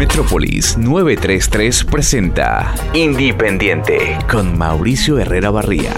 Metrópolis 933 presenta Independiente con Mauricio Herrera Barría.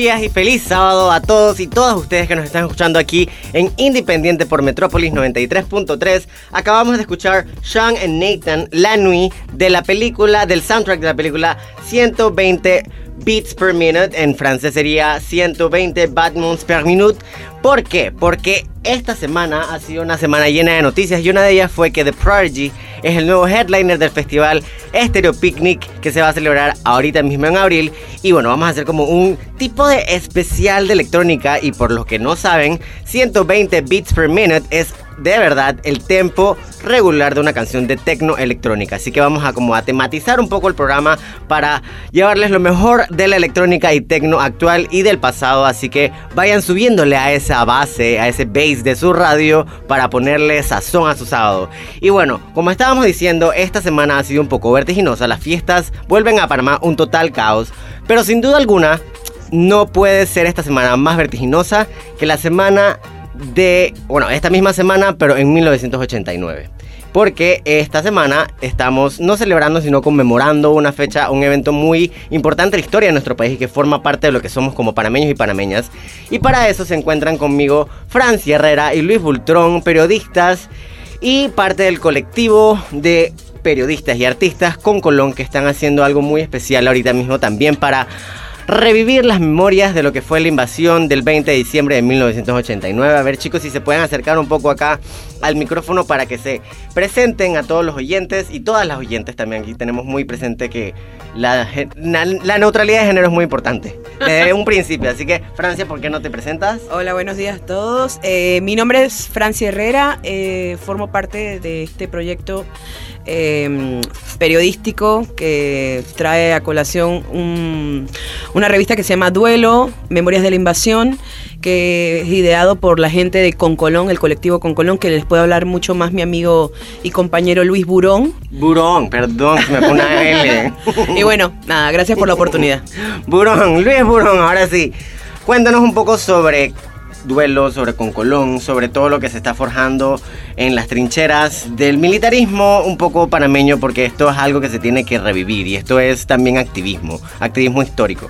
Días y feliz sábado a todos y todas ustedes que nos están escuchando aquí en Independiente por Metrópolis 93.3. Acabamos de escuchar Sean and Nathan, La Nuit, de la película, del soundtrack de la película 120 beats per minute, en francés sería 120 battements per minute. ¿Por qué? Porque esta semana ha sido una semana llena de noticias y una de ellas fue que The Prodigy es el nuevo headliner del festival Stereo Picnic que se va a celebrar ahorita mismo en abril. Y bueno, vamos a hacer como un tipo de especial de electrónica y por los que no saben, 120 beats per minute es de verdad el tempo regular de una canción de tecno electrónica. Así que vamos a como a tematizar un poco el programa para llevarles lo mejor de la electrónica y tecno actual y del pasado. Así que vayan subiéndole a esa base, a ese bass de su radio para ponerle sazón a su sábado. Y bueno, como estábamos diciendo, esta semana ha sido un poco vertiginosa. Las fiestas vuelven a Panamá un total caos. Pero sin duda alguna, no puede ser esta semana más vertiginosa que la semana de, bueno, esta misma semana, pero en 1989 porque esta semana estamos no celebrando, sino conmemorando una fecha, un evento muy importante en la historia de nuestro país y que forma parte de lo que somos como panameños y panameñas. Y para eso se encuentran conmigo Francia Herrera y Luis Bultrón, periodistas y parte del colectivo de periodistas y artistas con Colón que están haciendo algo muy especial ahorita mismo también para revivir las memorias de lo que fue la invasión del 20 de diciembre de 1989. A ver chicos si se pueden acercar un poco acá al micrófono para que se presenten a todos los oyentes y todas las oyentes también. Aquí tenemos muy presente que la, la neutralidad de género es muy importante desde un principio. Así que Francia, ¿por qué no te presentas? Hola, buenos días a todos. Eh, mi nombre es Francia Herrera, eh, formo parte de este proyecto Em, periodístico que trae a colación una revista que se llama Duelo, Memorias de la Invasión, que es ideado por la gente de Concolón, el colectivo Concolón, que les puede hablar mucho más mi amigo y compañero Luis Burón. Burón, perdón, me pone una L. y bueno, nada, gracias por la oportunidad. Burón, Luis Burón, ahora sí. Cuéntanos un poco sobre duelo, sobre Concolón, sobre todo lo que se está forjando en las trincheras del militarismo un poco panameño, porque esto es algo que se tiene que revivir y esto es también activismo, activismo histórico.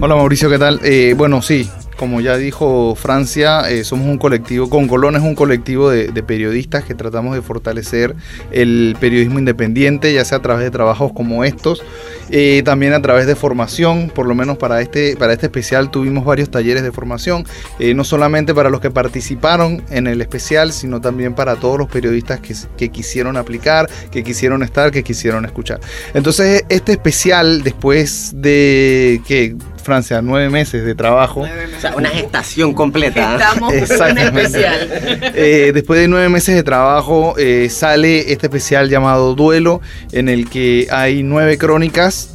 Hola Mauricio, ¿qué tal? Eh, bueno, sí, como ya dijo Francia, eh, somos un colectivo, con Colón es un colectivo de, periodistas que tratamos de fortalecer el periodismo independiente, ya sea a través de trabajos como estos, eh, también a través de formación, por lo menos para este, para este especial tuvimos varios talleres de formación, eh, no solamente para los que participaron en el especial, sino también para todos los periodistas que, que quisieron aplicar, que quisieron estar, que quisieron escuchar. Entonces, este especial, después de que Francia, nueve meses de trabajo. O sea, una gestación completa. Estamos en especial. Eh, después de nueve meses de trabajo eh, sale este especial llamado Duelo, en el que hay nueve crónicas.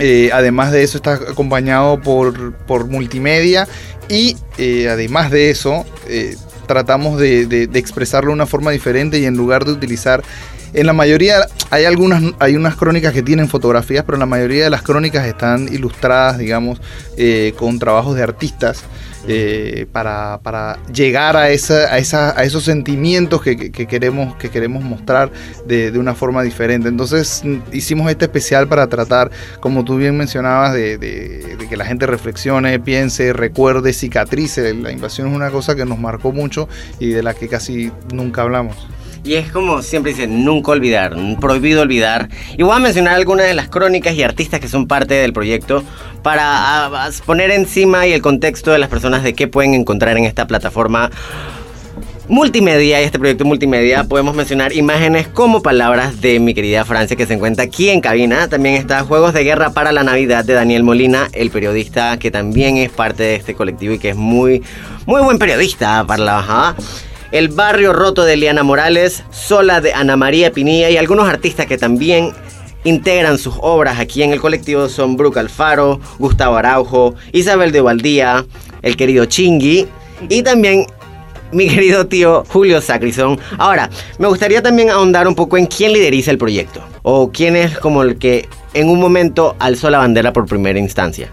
Eh, además de eso está acompañado por, por multimedia y además de eso tratamos de, de expresarlo de una forma diferente y en lugar de utilizar en la mayoría hay algunas, hay unas crónicas que tienen fotografías, pero en la mayoría de las crónicas están ilustradas, digamos, eh, con trabajos de artistas. Eh, para, llegar a, esa, a, esa, a esos sentimientos que, queremos, que queremos mostrar de, una forma diferente. Entonces hicimos este especial para tratar, como tú bien mencionabas, de, de, que la gente reflexione, piense, recuerde, cicatrice. La invasión es una cosa que nos marcó mucho y de la que casi nunca hablamos. Y es como siempre dicen, nunca olvidar, prohibido olvidar. Y voy a mencionar algunas de las crónicas y artistas que son parte del proyecto para poner encima y el contexto de las personas de qué pueden encontrar en esta plataforma multimedia y este proyecto multimedia podemos mencionar imágenes como palabras de mi querida Francia que se encuentra aquí en cabina. También está Juegos de Guerra para la Navidad de Daniel Molina, el periodista que también es parte de este colectivo y que es muy, muy buen periodista para la bajada. El Barrio Roto de Eliana Morales, Sola de Ana María Pinilla y algunos artistas que también integran sus obras aquí en el colectivo son Brooke Alfaro, Gustavo Araujo, Isabel de Valdía, el querido Chingui y también mi querido tío Julio Sacrison. Ahora, me gustaría también ahondar un poco en quién lideriza el proyecto o quién es como el que en un momento alzó la bandera por primera instancia.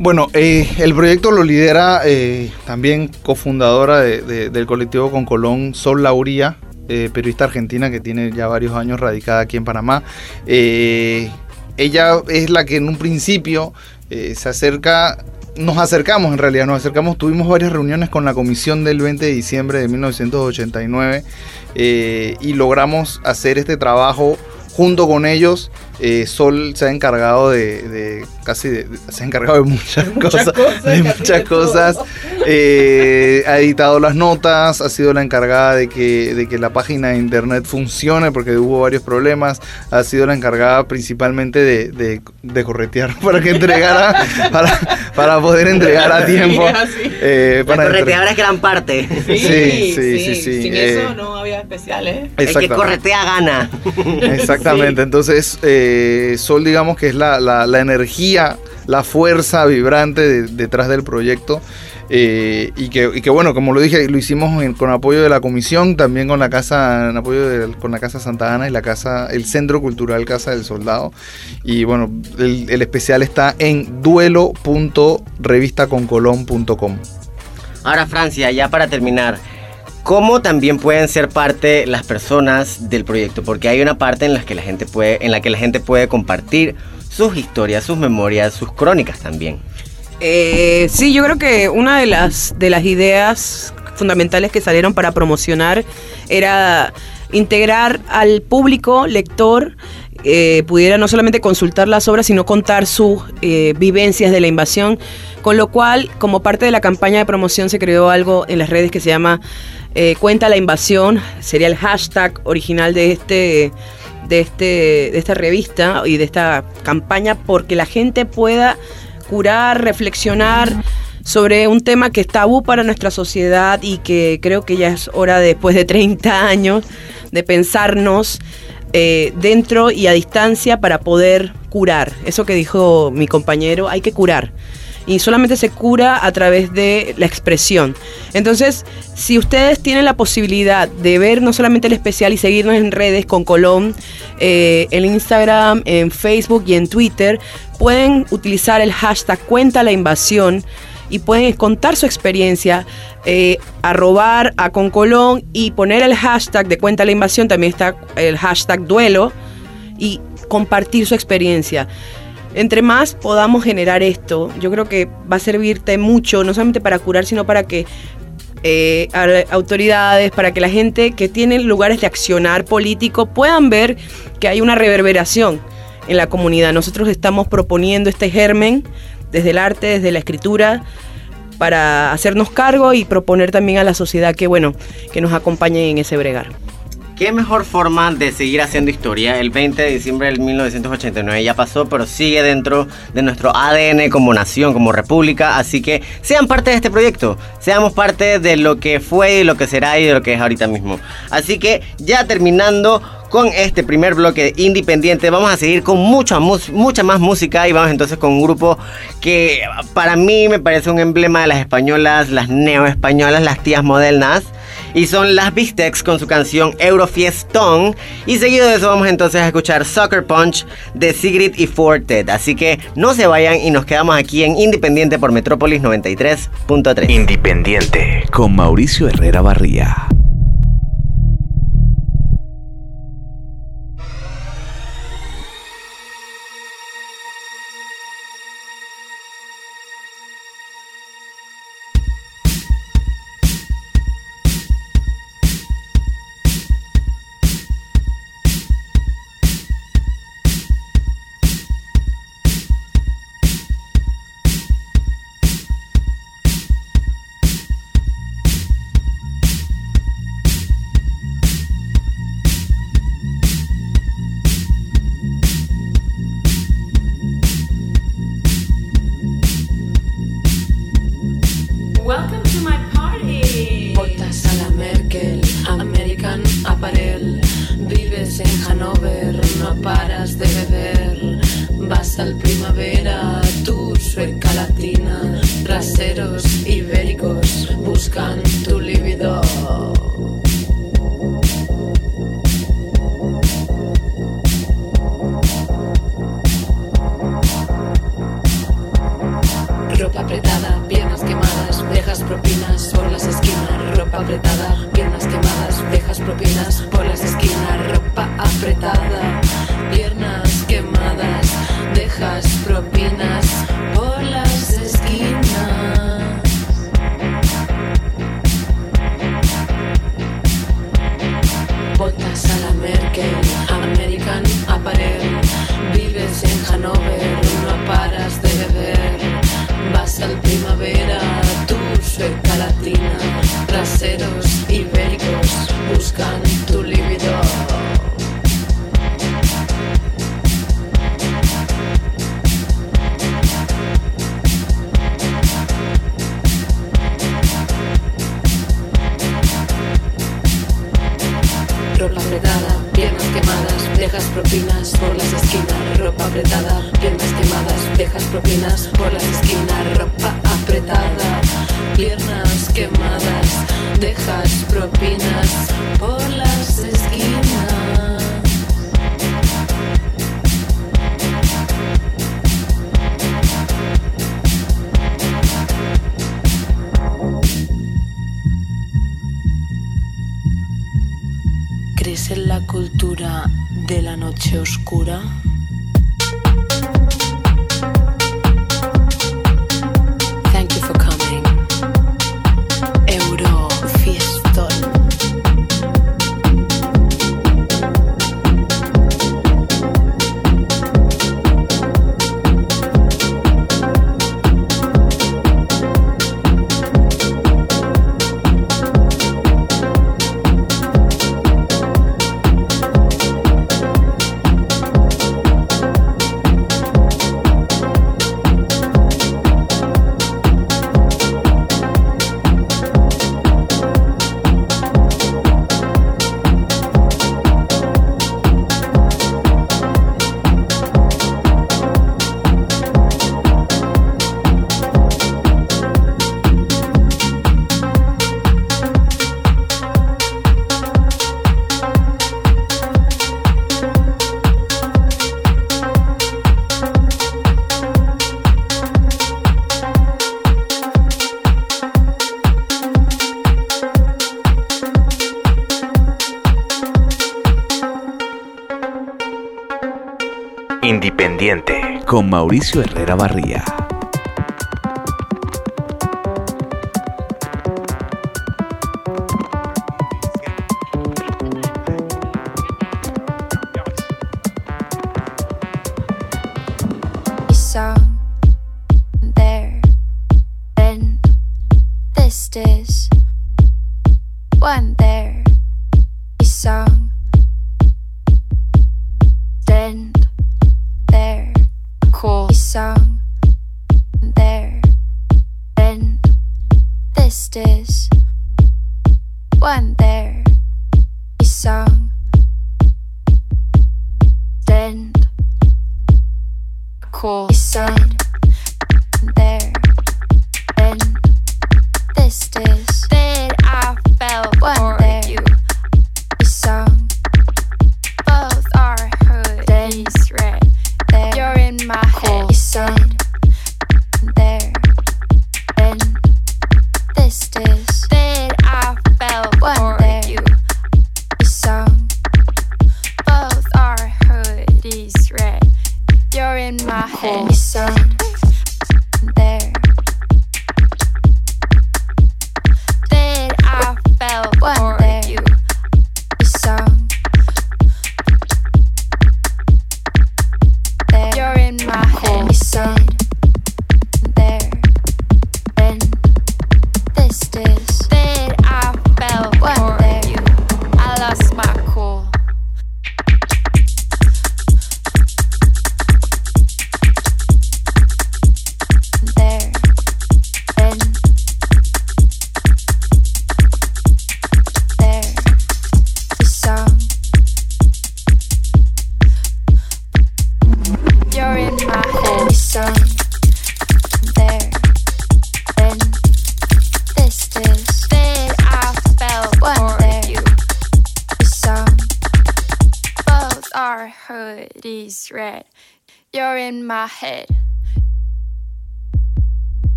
Bueno, eh, el proyecto lo lidera eh, también cofundadora del colectivo con Colón, Sol Lauría, eh, periodista argentina que tiene ya varios años radicada aquí en Panamá. ella es la que en un principio se acerca nos acercamos en realidad, nos acercamos, tuvimos varias reuniones con la comisión del 20 de diciembre de 1989 y logramos hacer este trabajo junto con ellos eh, Sol se ha encargado de, casi se ha encargado de muchas, cosas, de muchas cosas. Eh, ha editado las notas, ha sido la encargada de que, de que la página de internet funcione porque hubo varios problemas. Ha sido la encargada principalmente de, de, corretear para que entregara, para, para poder entregar a tiempo. Eh, para correteadora es gran parte. Sí, sí, sí. sí, Sin eso no había especiales. El que corretea gana. Exactamente. Entonces, eh, eh, Sol, digamos que es la, energía, la fuerza vibrante detrás del proyecto. Eh, y, que, bueno, como lo dije, lo hicimos con apoyo de la comisión, también con la casa, apoyo con la Casa Santa Ana y la casa, el Centro Cultural Casa del Soldado. Y bueno, el, especial está en duelo.revistaconcolón.com. Ahora Francia, ya para terminar, ¿cómo también pueden ser parte las personas del proyecto? Porque hay una parte en la que la gente puede, en la que la gente puede compartir sus historias, sus memorias, sus crónicas también. Eh, sí, yo creo que una de las, de las ideas fundamentales que salieron para promocionar era integrar al público lector eh, pudiera no solamente consultar las obras, sino contar sus eh, vivencias de la invasión, con lo cual, como parte de la campaña de promoción, se creó algo en las redes que se llama eh, Cuenta la invasión, sería el hashtag original de este de, este, de esta revista y de esta campaña, porque la gente pueda curar, reflexionar sobre un tema que es tabú para nuestra sociedad y que creo que ya es hora después de 30 años de pensarnos eh, dentro y a distancia para poder curar. Eso que dijo mi compañero, hay que curar. Y solamente se cura a través de la expresión. Entonces, si ustedes tienen la posibilidad de ver no solamente el especial y seguirnos en redes con Colón, eh, en Instagram, en Facebook y en Twitter, pueden utilizar el hashtag cuenta la invasión y pueden contar su experiencia, eh, arrobar a Concolón y poner el hashtag de cuenta la invasión, también está el hashtag duelo y compartir su experiencia. Entre más podamos generar esto, yo creo que va a servirte mucho, no solamente para curar, sino para que eh, autoridades, para que la gente que tiene lugares de accionar político puedan ver que hay una reverberación en la comunidad. Nosotros estamos proponiendo este germen desde el arte, desde la escritura, para hacernos cargo y proponer también a la sociedad que, bueno, que nos acompañe en ese bregar. ¿Qué mejor forma de seguir haciendo historia? El 20 de diciembre del 1989 ya pasó, pero sigue dentro de nuestro ADN como nación, como república. Así que sean parte de este proyecto. Seamos parte de lo que fue y lo que será y de lo que es ahorita mismo. Así que ya terminando con este primer bloque independiente. Vamos a seguir con mucha, mucha más música y vamos entonces con un grupo que para mí me parece un emblema de las españolas, las neo-españolas, las tías modernas y son las Bistecs con su canción Eurofiestón. Y seguido de eso vamos entonces a escuchar Soccer Punch de Sigrid y Forted. Así que no se vayan y nos quedamos aquí en Independiente por Metrópolis 93.3. Independiente con Mauricio Herrera Barría. Hanover, no paras de beber. Vas al primavera, tu sueca latina, traseros ibéricos buscan oscura? Independiente con Mauricio Herrera Barría.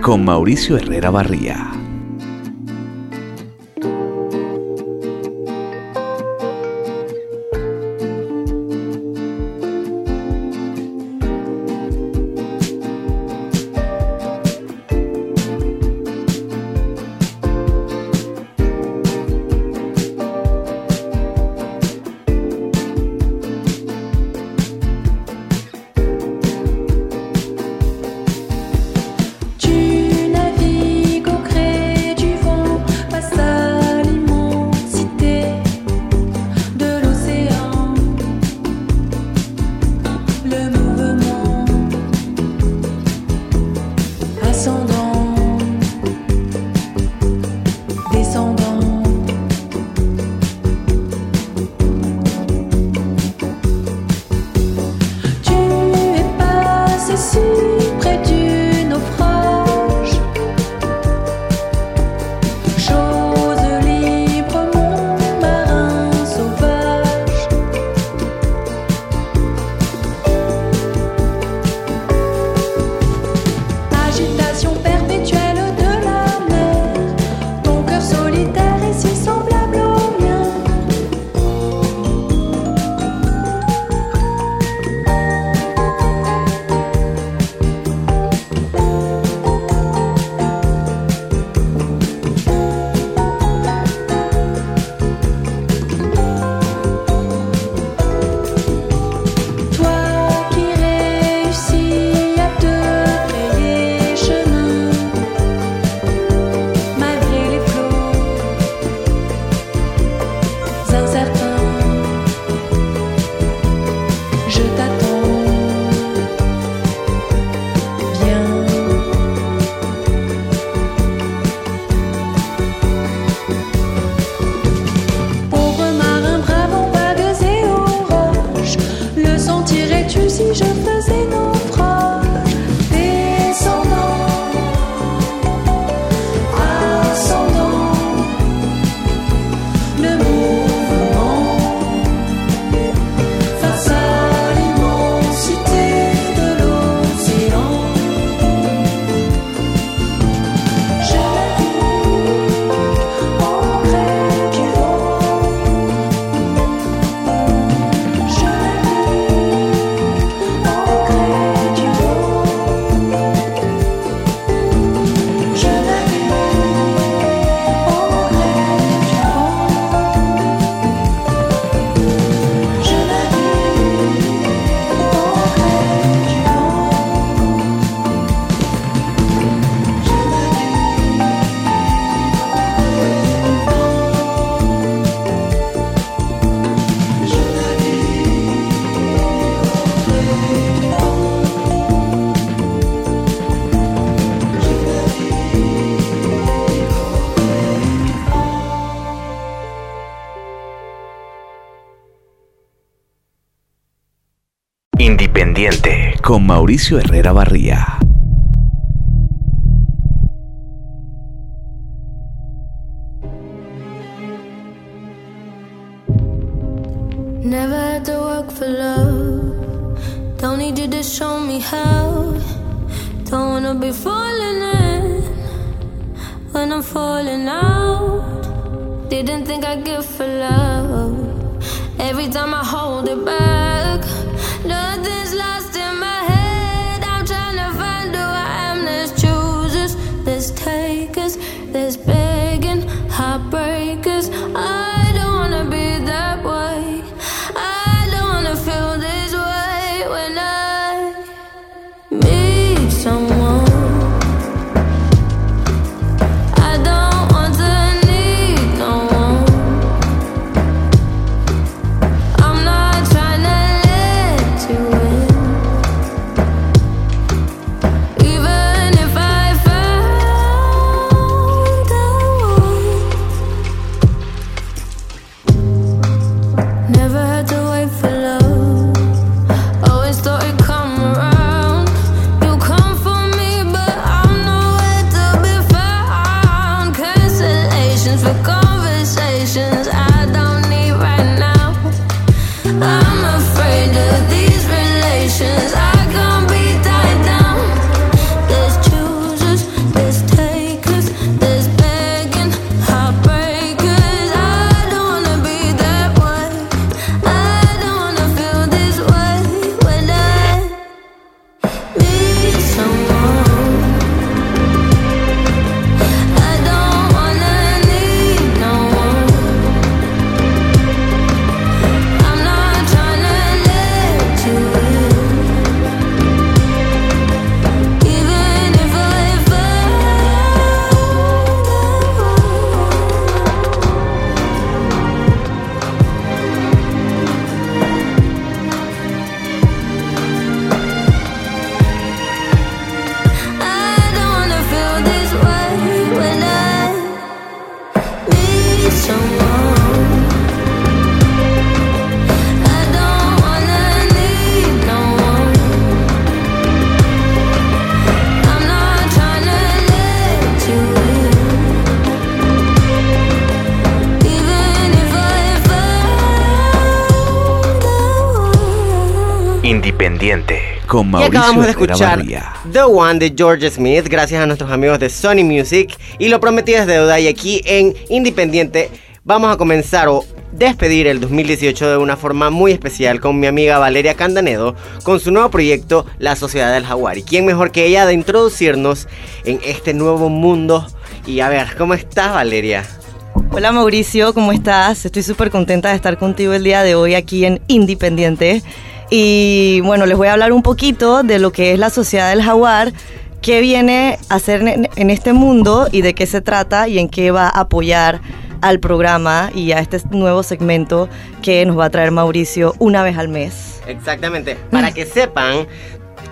Con Mauricio Herrera Barría. Con Mauricio Herrera Barría. Never had to work for love. Don't need you to show me how. Don't wanna be falling in when I'm falling out. Didn't think I'd give for love. Every time I hold it back, nothing Independiente. Con Y Mauricio acabamos de escuchar. The One de George Smith, gracias a nuestros amigos de Sony Music. Y lo prometido es deuda. Y aquí en Independiente vamos a comenzar o despedir el 2018 de una forma muy especial con mi amiga Valeria Candanedo con su nuevo proyecto La Sociedad del Jaguar. ¿Y quién mejor que ella de introducirnos en este nuevo mundo? Y a ver, ¿cómo estás Valeria? Hola Mauricio, ¿cómo estás? Estoy súper contenta de estar contigo el día de hoy aquí en Independiente. Y bueno, les voy a hablar un poquito de lo que es la Sociedad del Jaguar, qué viene a hacer en, este mundo y de qué se trata y en qué va a apoyar al programa y a este nuevo segmento que nos va a traer Mauricio una vez al mes. Exactamente. Para que sepan,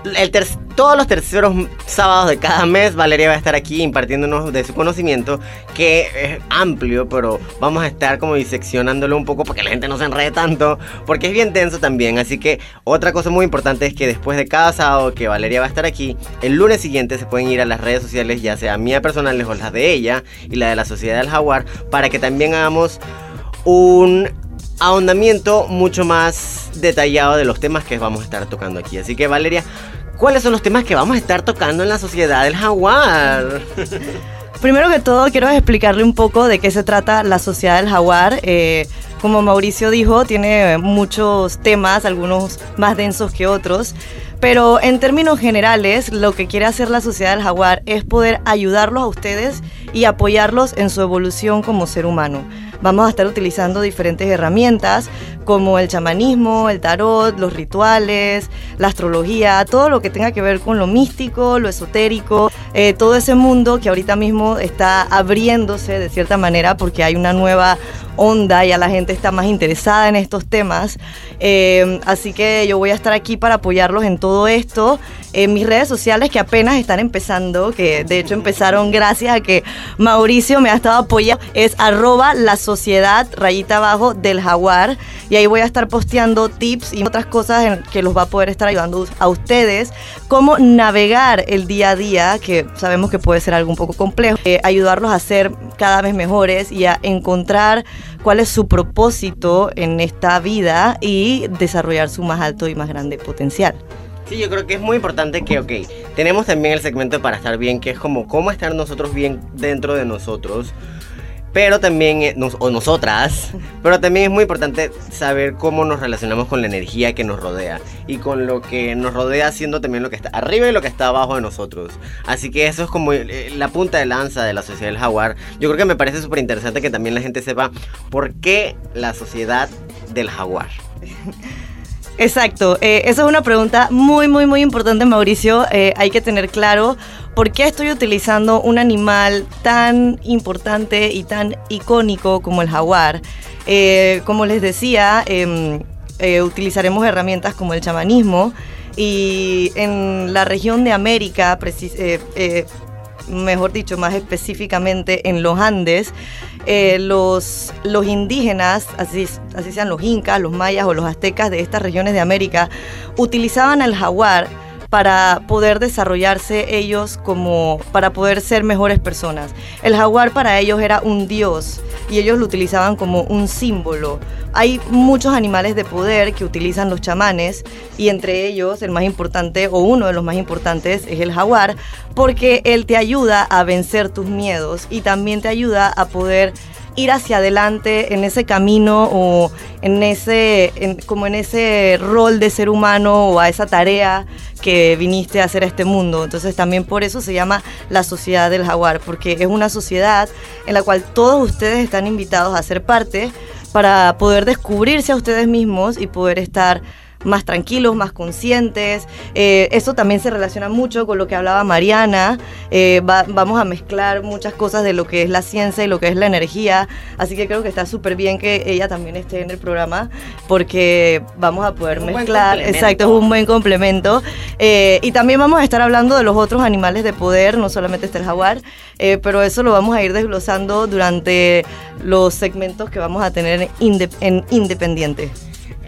el todos los terceros sábados de cada mes Valeria va a estar aquí impartiéndonos de su conocimiento, que es amplio, pero vamos a estar como diseccionándolo un poco para que la gente no se enrede tanto, porque es bien denso también. Así que otra cosa muy importante es que después de cada sábado que Valeria va a estar aquí, el lunes siguiente se pueden ir a las redes sociales, ya sea mía personales o las de ella y la de la Sociedad del Jaguar, para que también hagamos un ahondamiento mucho más detallado de los temas que vamos a estar tocando aquí. Así que Valeria, ¿cuáles son los temas que vamos a estar tocando en la sociedad del jaguar? Primero que todo, quiero explicarle un poco de qué se trata la Sociedad del Jaguar. Eh, como Mauricio dijo, tiene muchos temas, algunos más densos que otros. Pero en términos generales, lo que quiere hacer la Sociedad del Jaguar es poder ayudarlos a ustedes y apoyarlos en su evolución como ser humano. Vamos a estar utilizando diferentes herramientas como el chamanismo, el tarot, los rituales, la astrología, todo lo que tenga que ver con lo místico, lo esotérico, eh, todo ese mundo que ahorita mismo está abriéndose de cierta manera porque hay una nueva onda, ya la gente está más interesada en estos temas. Eh, así que yo voy a estar aquí para apoyarlos en todo esto. En mis redes sociales que apenas están empezando, que de hecho empezaron gracias a que Mauricio me ha estado apoyando, es arroba la sociedad rayita abajo del jaguar. Y ahí voy a estar posteando tips y otras cosas en que los va a poder estar ayudando a ustedes, cómo navegar el día a día, que sabemos que puede ser algo un poco complejo, eh, ayudarlos a ser cada vez mejores y a encontrar cuál es su propósito en esta vida y desarrollar su más alto y más grande potencial. Sí, yo creo que es muy importante que, ok, tenemos también el segmento para estar bien, que es como cómo estar nosotros bien dentro de nosotros. Pero también, eh, nos- o nosotras, pero también es muy importante saber cómo nos relacionamos con la energía que nos rodea y con lo que nos rodea siendo también lo que está arriba y lo que está abajo de nosotros. Así que eso es como eh, la punta de lanza de la sociedad del jaguar. Yo creo que me parece súper interesante que también la gente sepa por qué la sociedad del jaguar. Exacto, eh, esa es una pregunta muy, muy, muy importante, Mauricio. Eh, hay que tener claro por qué estoy utilizando un animal tan importante y tan icónico como el jaguar. Eh, como les decía, em, utilizaremos herramientas como el chamanismo y en la región de América, mejor dicho, más específicamente en los Andes, eh, los, los indígenas, así, así sean los incas, los mayas o los aztecas de estas regiones de América, utilizaban al jaguar para poder desarrollarse ellos como para poder ser mejores personas. El jaguar para ellos era un dios y ellos lo utilizaban como un símbolo. Hay muchos animales de poder que utilizan los chamanes y entre ellos el más importante o uno de los más importantes es el jaguar porque él te ayuda a vencer tus miedos y también te ayuda a poder ir hacia adelante en ese camino o en ese como en ese rol de ser humano o a esa tarea que viniste a hacer a este mundo. Entonces también por eso se llama la sociedad del jaguar, porque es una sociedad en la cual todos ustedes están invitados a ser parte para poder descubrirse a ustedes mismos y poder estar más tranquilos, más conscientes. Eh, eso también se relaciona mucho con lo que hablaba Mariana. Eh, va- vamos a mezclar muchas cosas de lo que es la ciencia y lo que es la energía. Así que creo que está súper bien que ella también esté en el programa porque vamos a poder mezclar. Exacto, es un buen complemento. Eh, y también vamos a estar hablando de los otros animales de poder, no solamente está el jaguar, eh, pero eso lo vamos a ir desglosando durante los segmentos que vamos a tener en Independiente.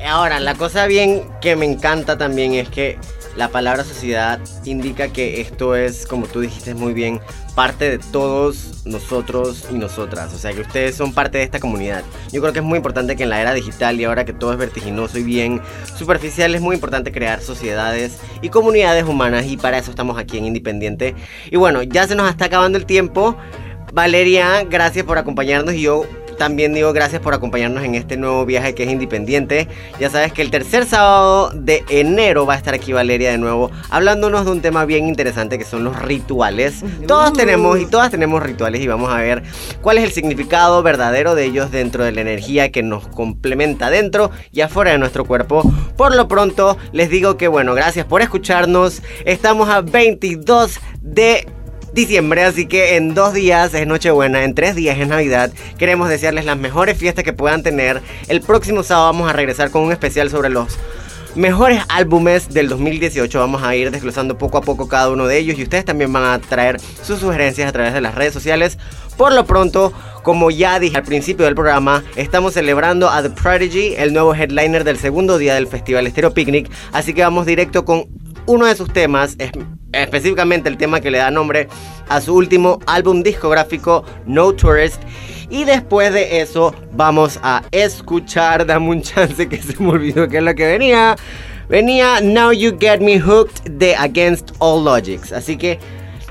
Ahora, la cosa bien que me encanta también es que la palabra sociedad indica que esto es, como tú dijiste muy bien, parte de todos nosotros y nosotras. O sea, que ustedes son parte de esta comunidad. Yo creo que es muy importante que en la era digital y ahora que todo es vertiginoso y bien superficial, es muy importante crear sociedades y comunidades humanas y para eso estamos aquí en Independiente. Y bueno, ya se nos está acabando el tiempo. Valeria, gracias por acompañarnos y yo también digo gracias por acompañarnos en este nuevo viaje que es independiente. Ya sabes que el tercer sábado de enero va a estar aquí Valeria de nuevo hablándonos de un tema bien interesante que son los rituales. Todos tenemos y todas tenemos rituales y vamos a ver cuál es el significado verdadero de ellos dentro de la energía que nos complementa dentro y afuera de nuestro cuerpo. Por lo pronto les digo que bueno, gracias por escucharnos. Estamos a 22 de diciembre, así que en dos días es Nochebuena, en tres días es Navidad. Queremos desearles las mejores fiestas que puedan tener. El próximo sábado vamos a regresar con un especial sobre los mejores álbumes del 2018. Vamos a ir desglosando poco a poco cada uno de ellos y ustedes también van a traer sus sugerencias a través de las redes sociales. Por lo pronto, como ya dije al principio del programa, estamos celebrando a The Prodigy, el nuevo headliner del segundo día del Festival Estero Picnic. Así que vamos directo con uno de sus temas, específicamente el tema que le da nombre a su último álbum discográfico, No Tourist. Y después de eso vamos a escuchar, dame un chance que se me olvidó que es lo que venía. Venía Now You Get Me Hooked de Against All Logics. Así que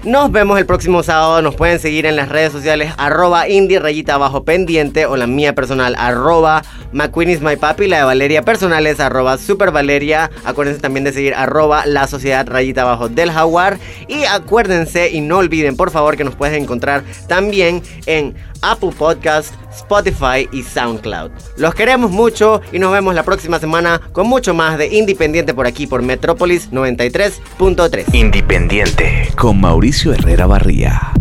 nos vemos el próximo sábado. Nos pueden seguir en las redes sociales arroba indie rayita abajo pendiente o la mía personal arroba McQueen is my papi. La de Valeria personal es arroba super Valeria. Acuérdense también de seguir arroba la sociedad rayita abajo del jaguar. Y acuérdense y no olviden por favor que nos pueden encontrar también en Apple Podcast, Spotify y SoundCloud. Los queremos mucho y nos vemos la próxima semana con mucho más de Independiente por aquí por Metrópolis 93.3. Independiente con Mauricio Herrera Barría.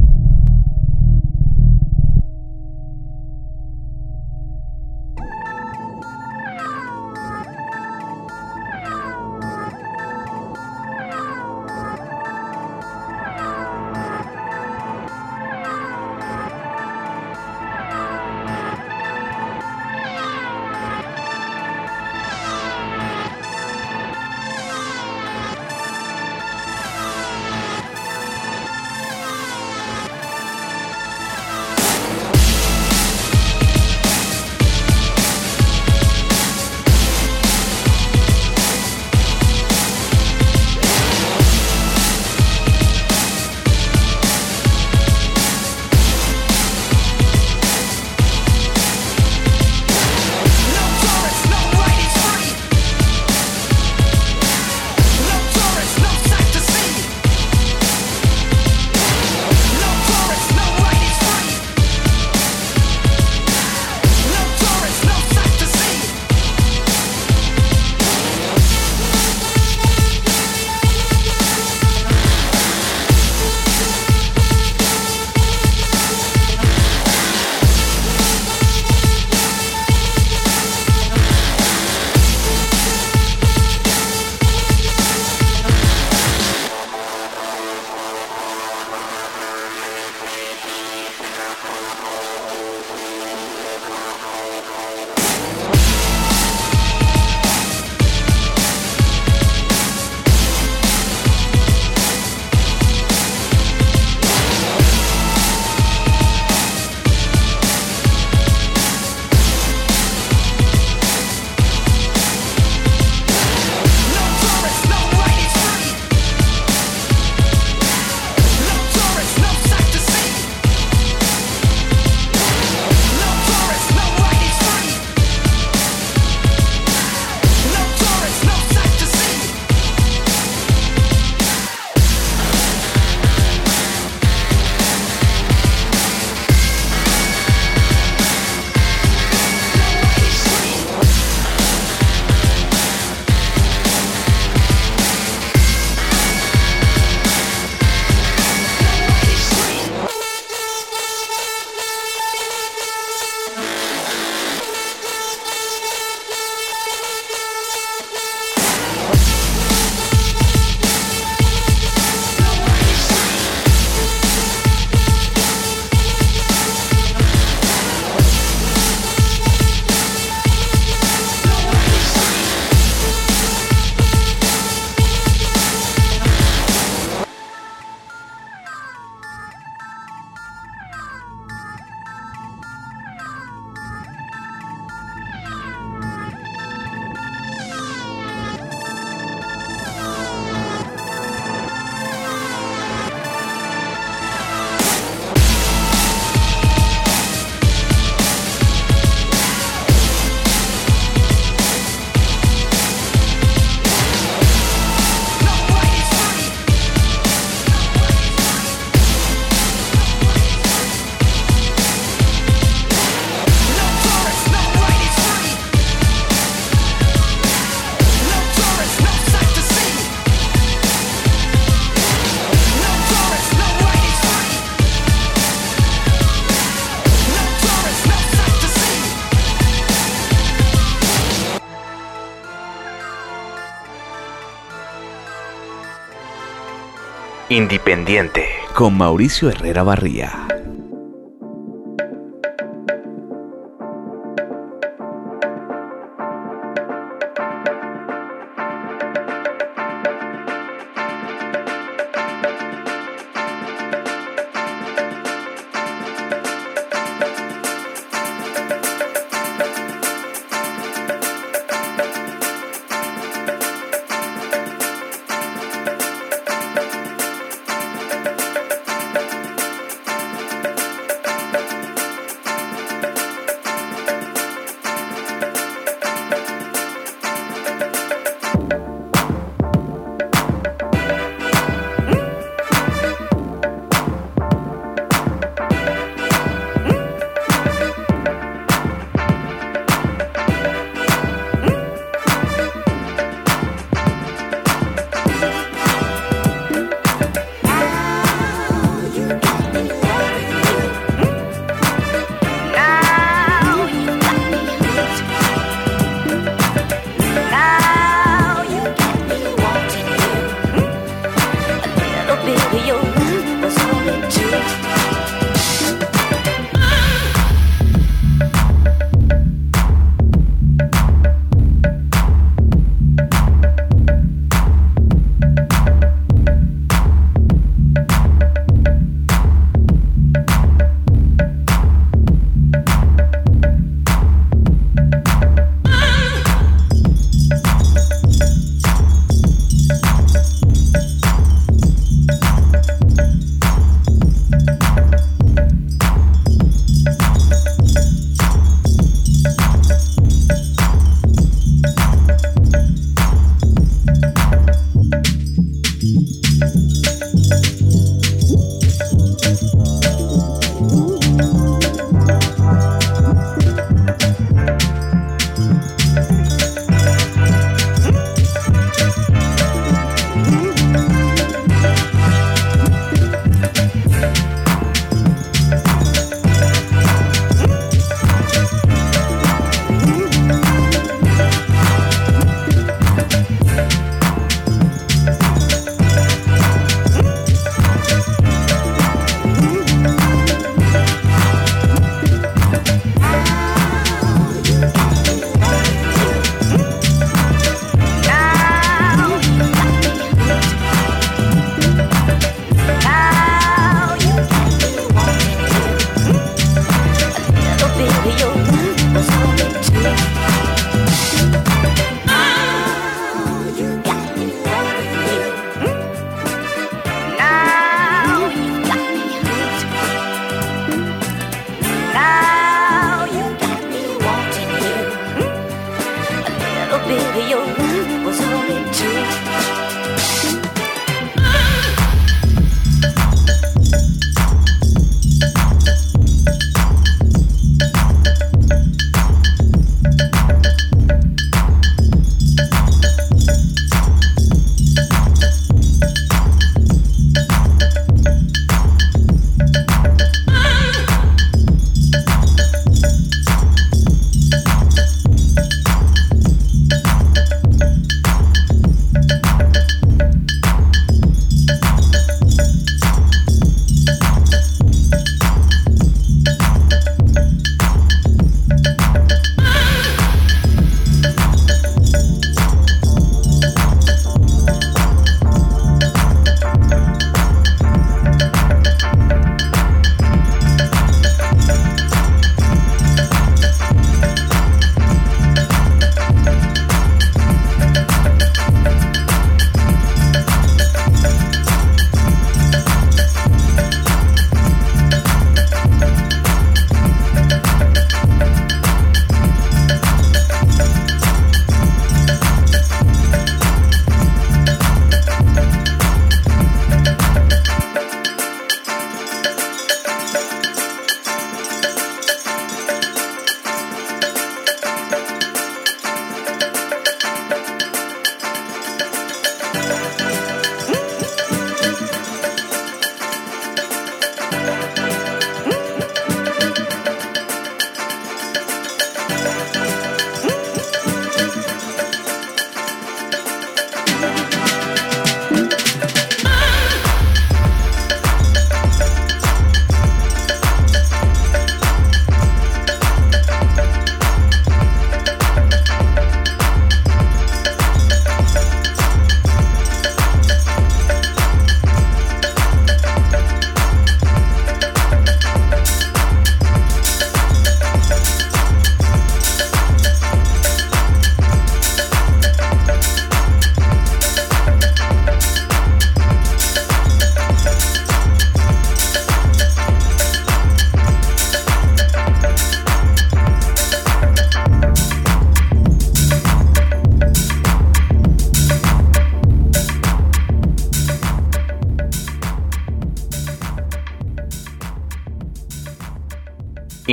Independiente con Mauricio Herrera Barría.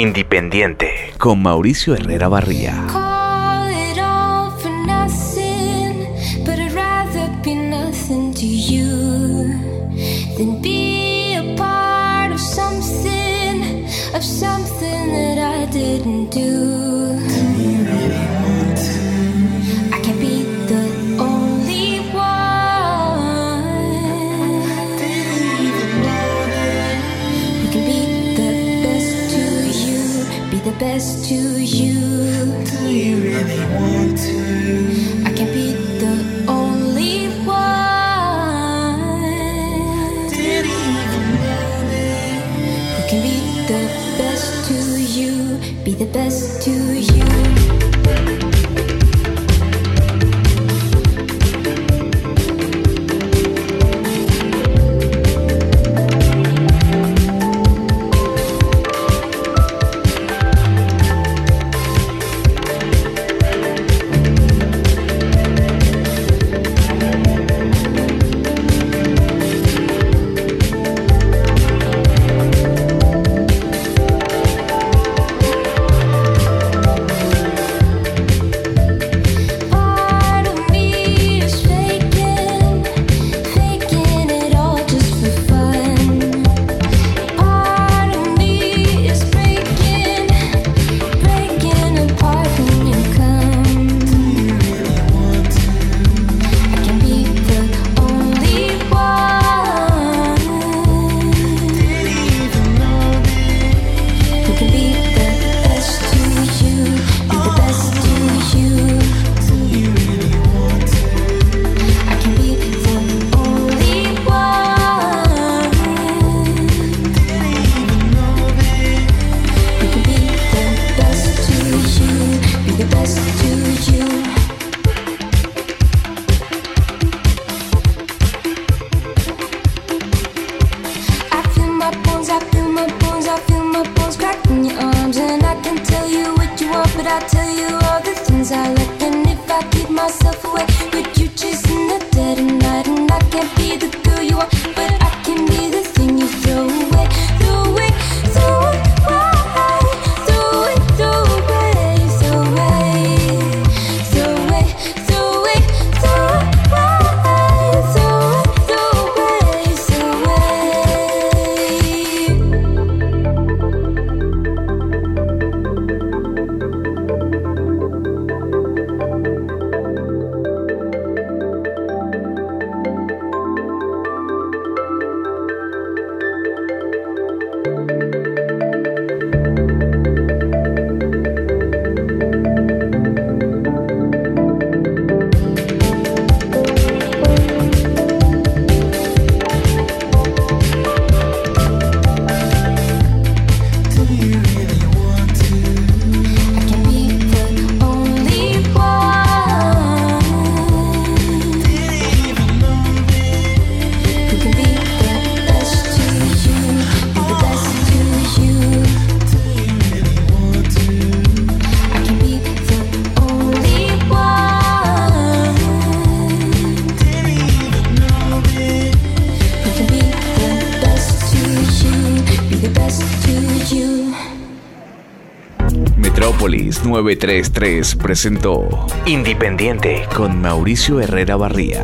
Independiente. Con Mauricio Herrera Barría. 933 presentó Independiente con Mauricio Herrera Barría.